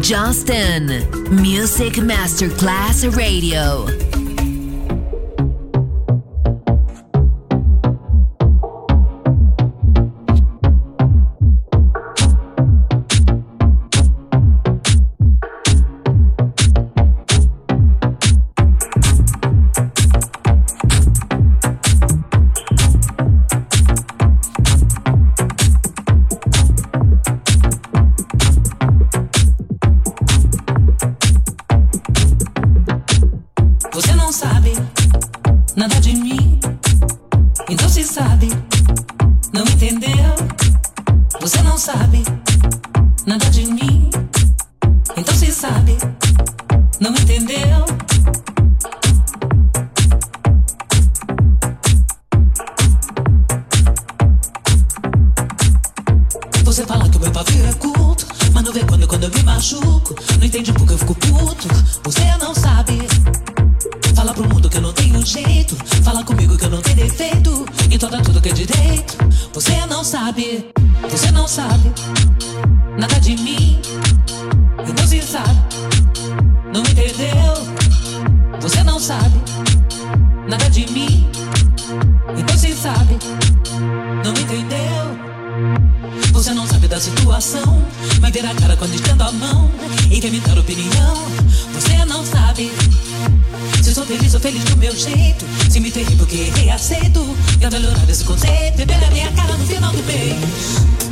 Justin Music Masterclass Radio. Você não sabe da situação. Vai ter a cara quando estendo a mão e quer me dar opinião. Você não sabe. Se sou feliz, sou feliz do meu jeito. Se me ferir porque reaceito. Quero melhorar esse conceito Beber a minha cara no final do beijo.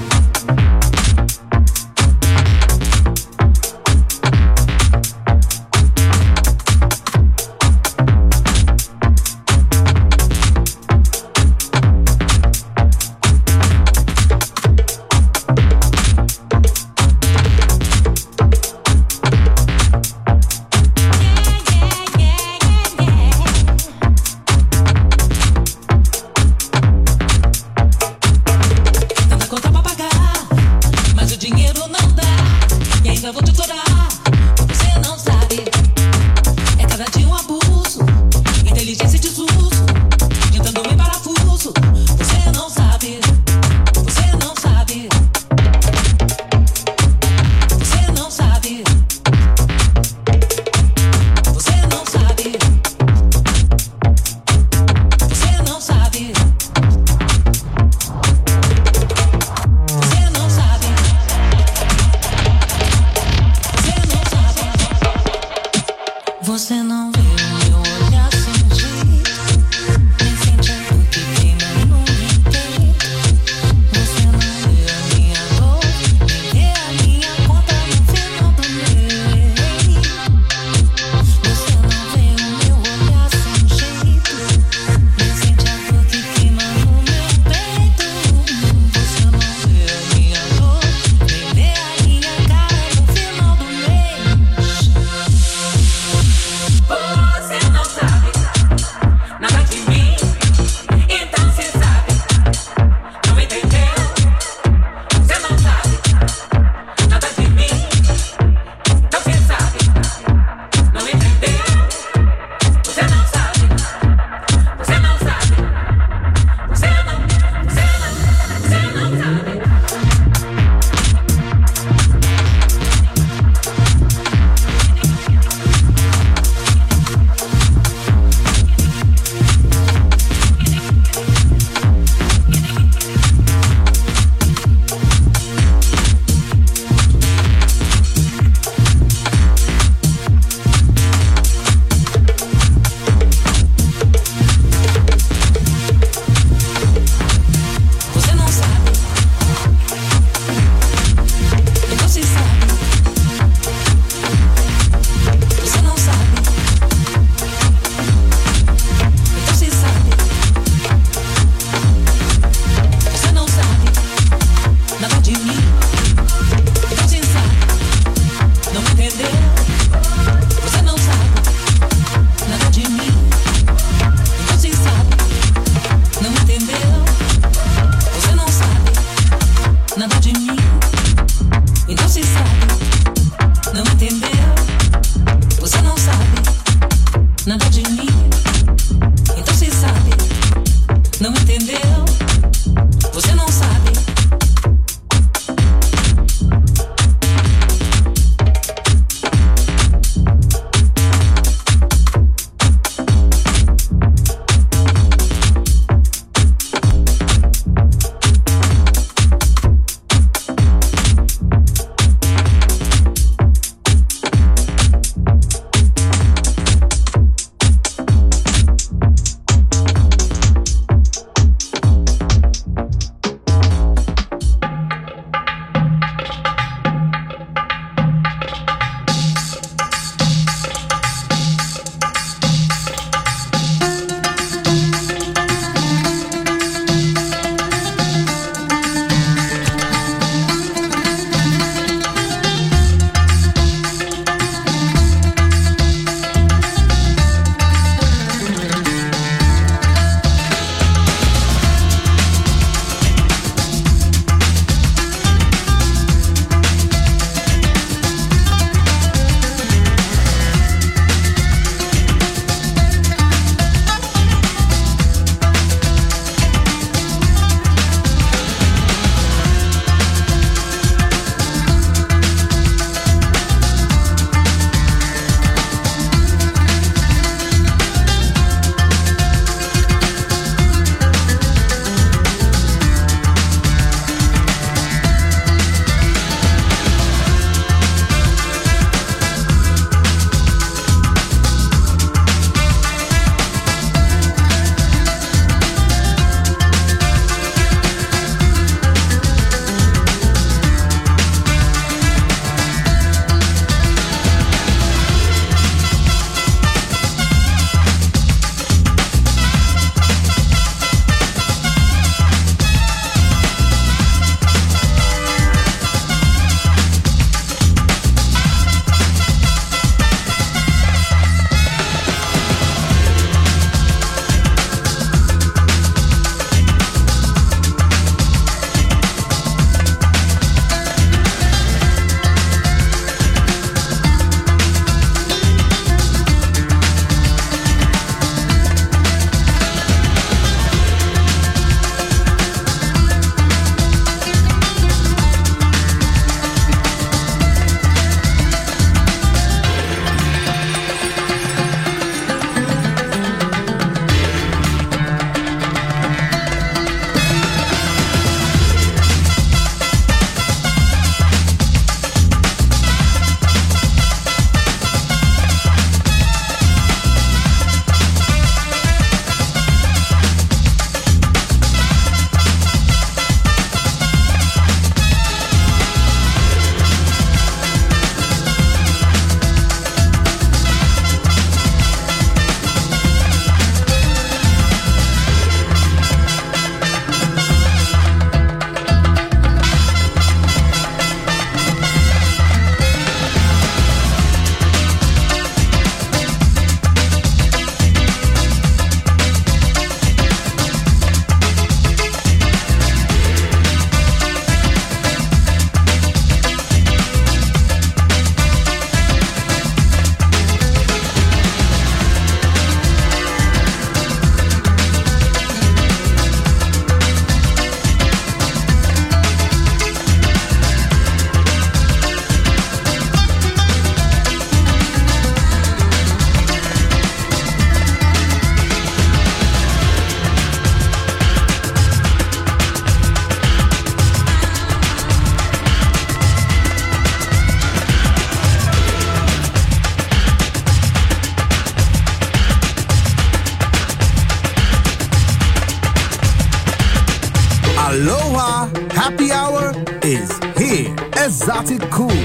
happy hour is here. Esoticool.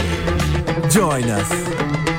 Join us.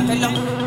Mételo.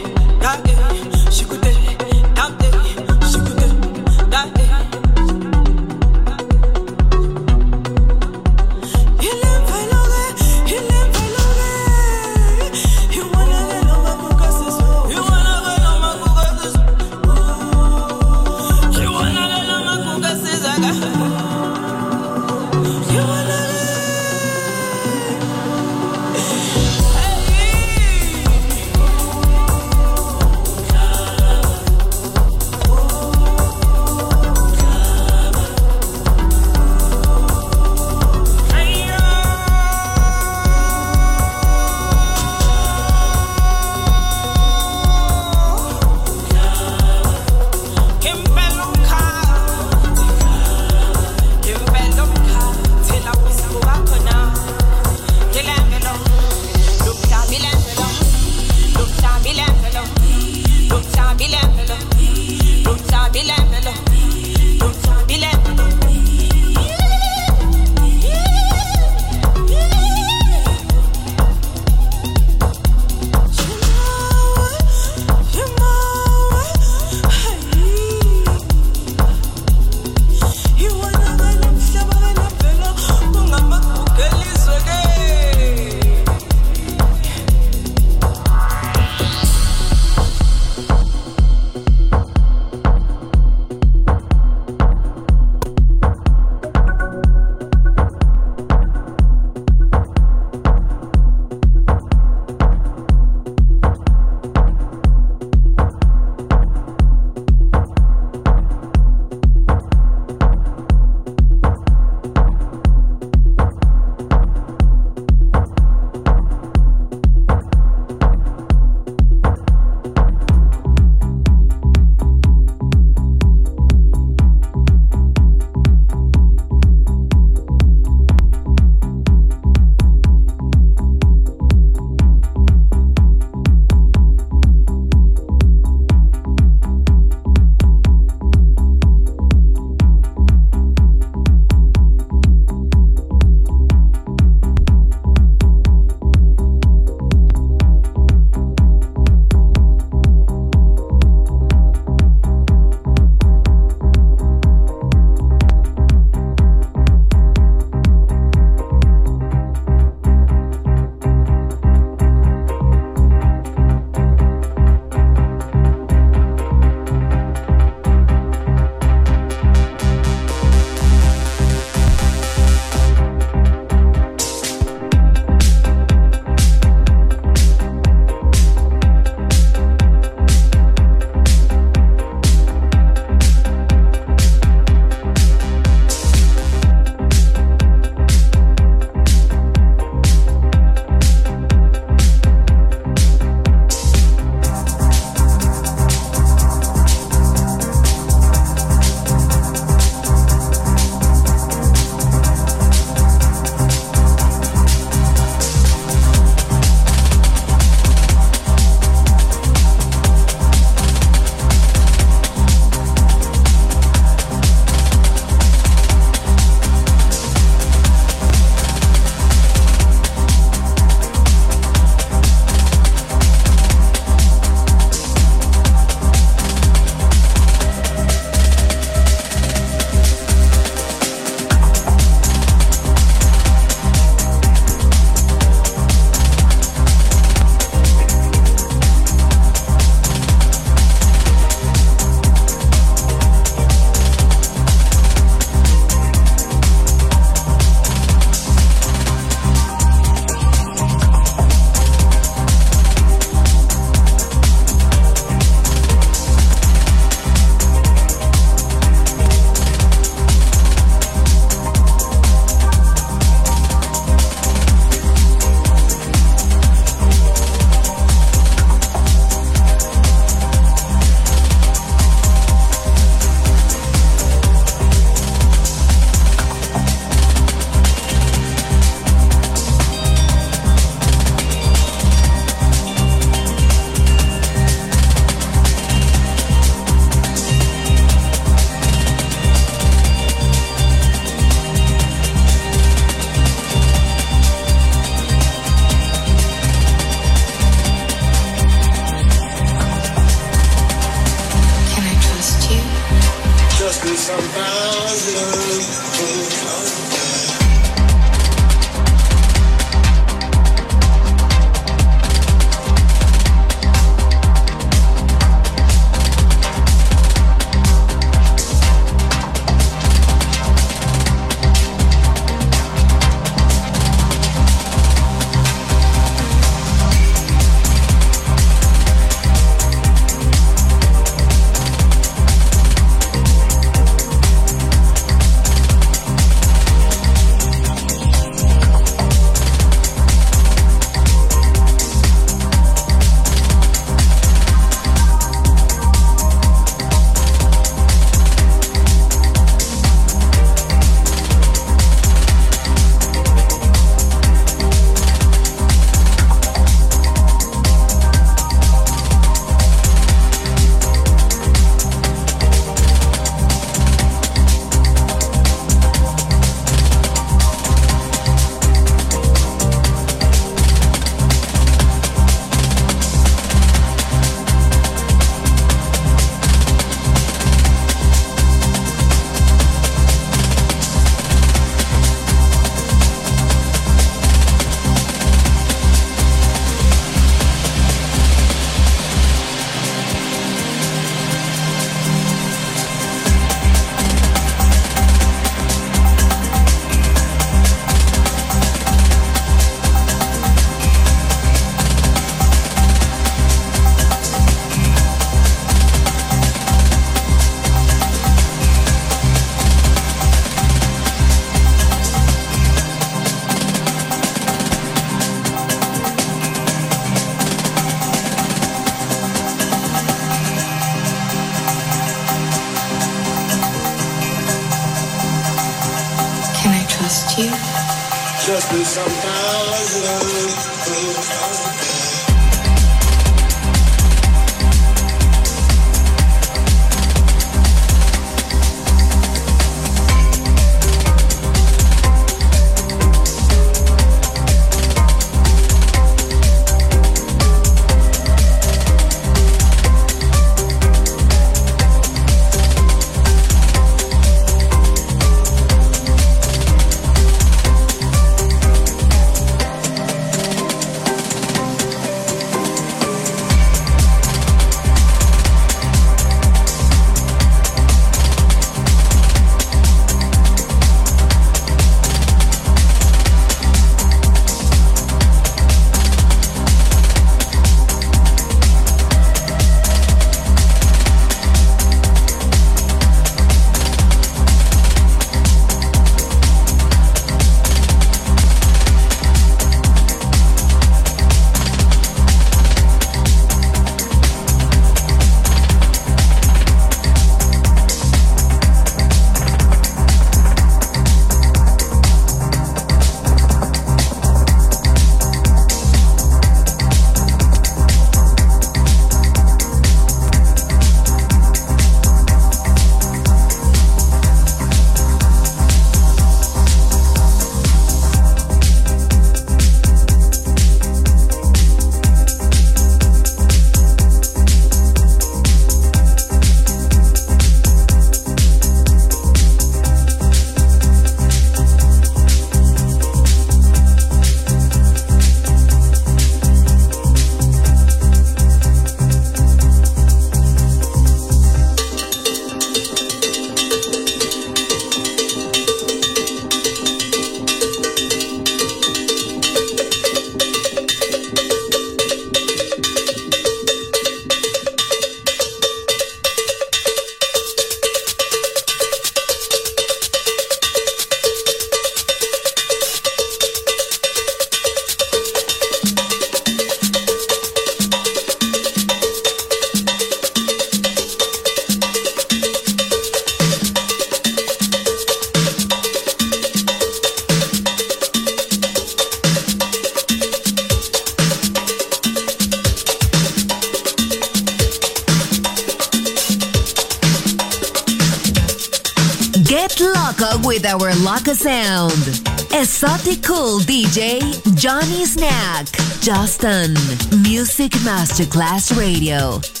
Johnny Snack. Justin. Music Masterclass Radio.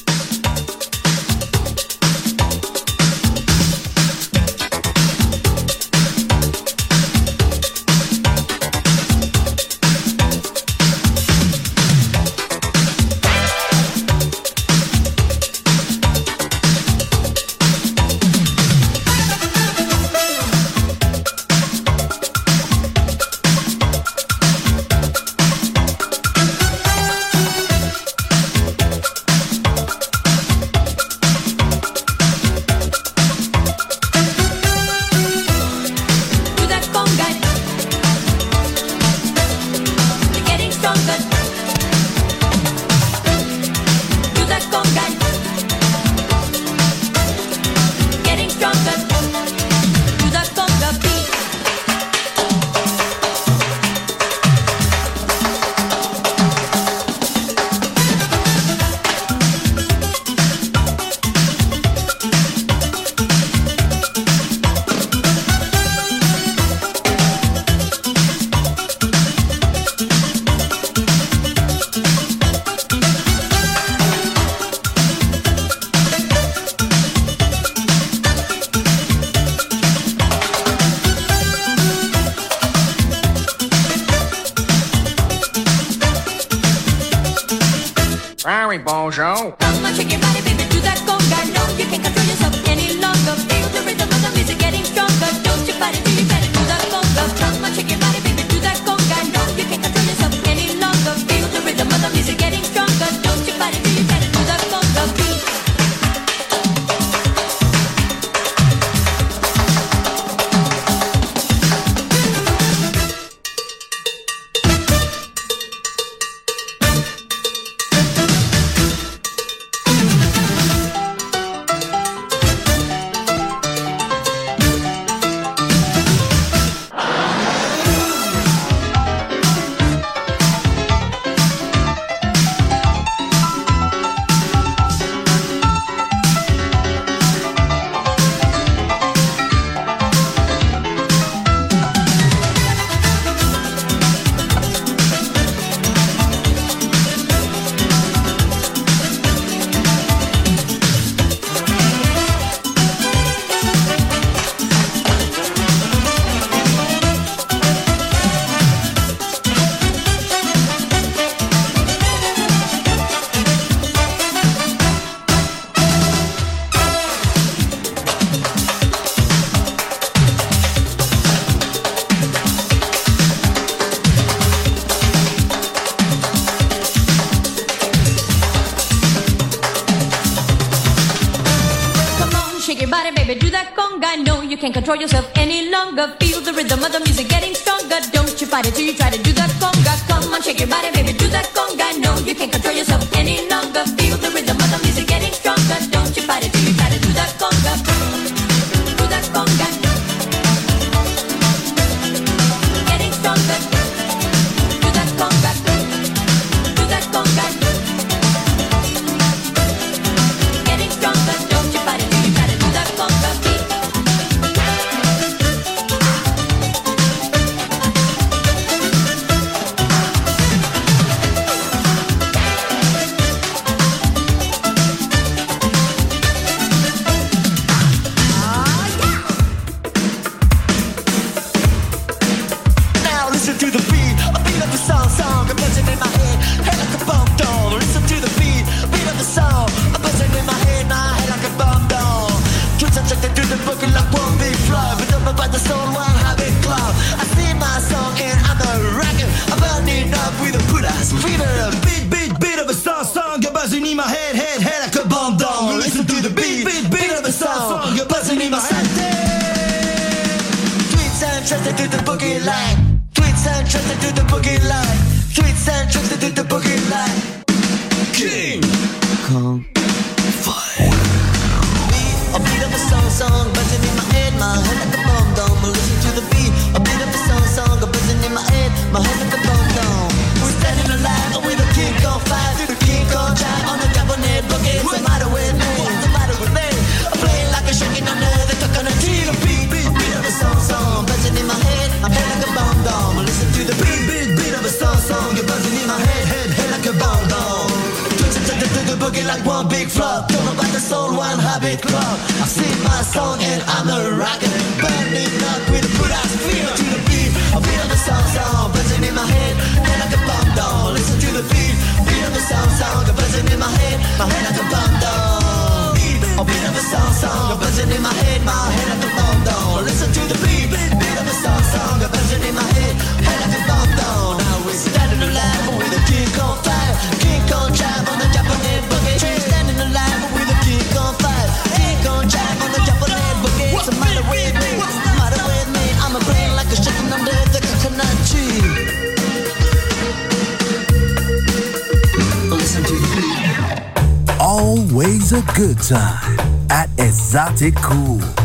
song. Listen to the beat, beat, beat of the song. You're buzzing in my head. Sweet sound, trusted through the boogie line. I'm a rocker. Esoticool.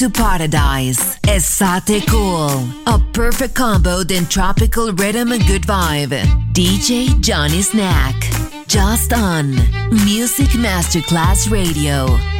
To Paradise. Estate Cool. A perfect combo in tropical rhythm and good vibe. DJ Johnny Snack. Just on Music Masterclass Radio.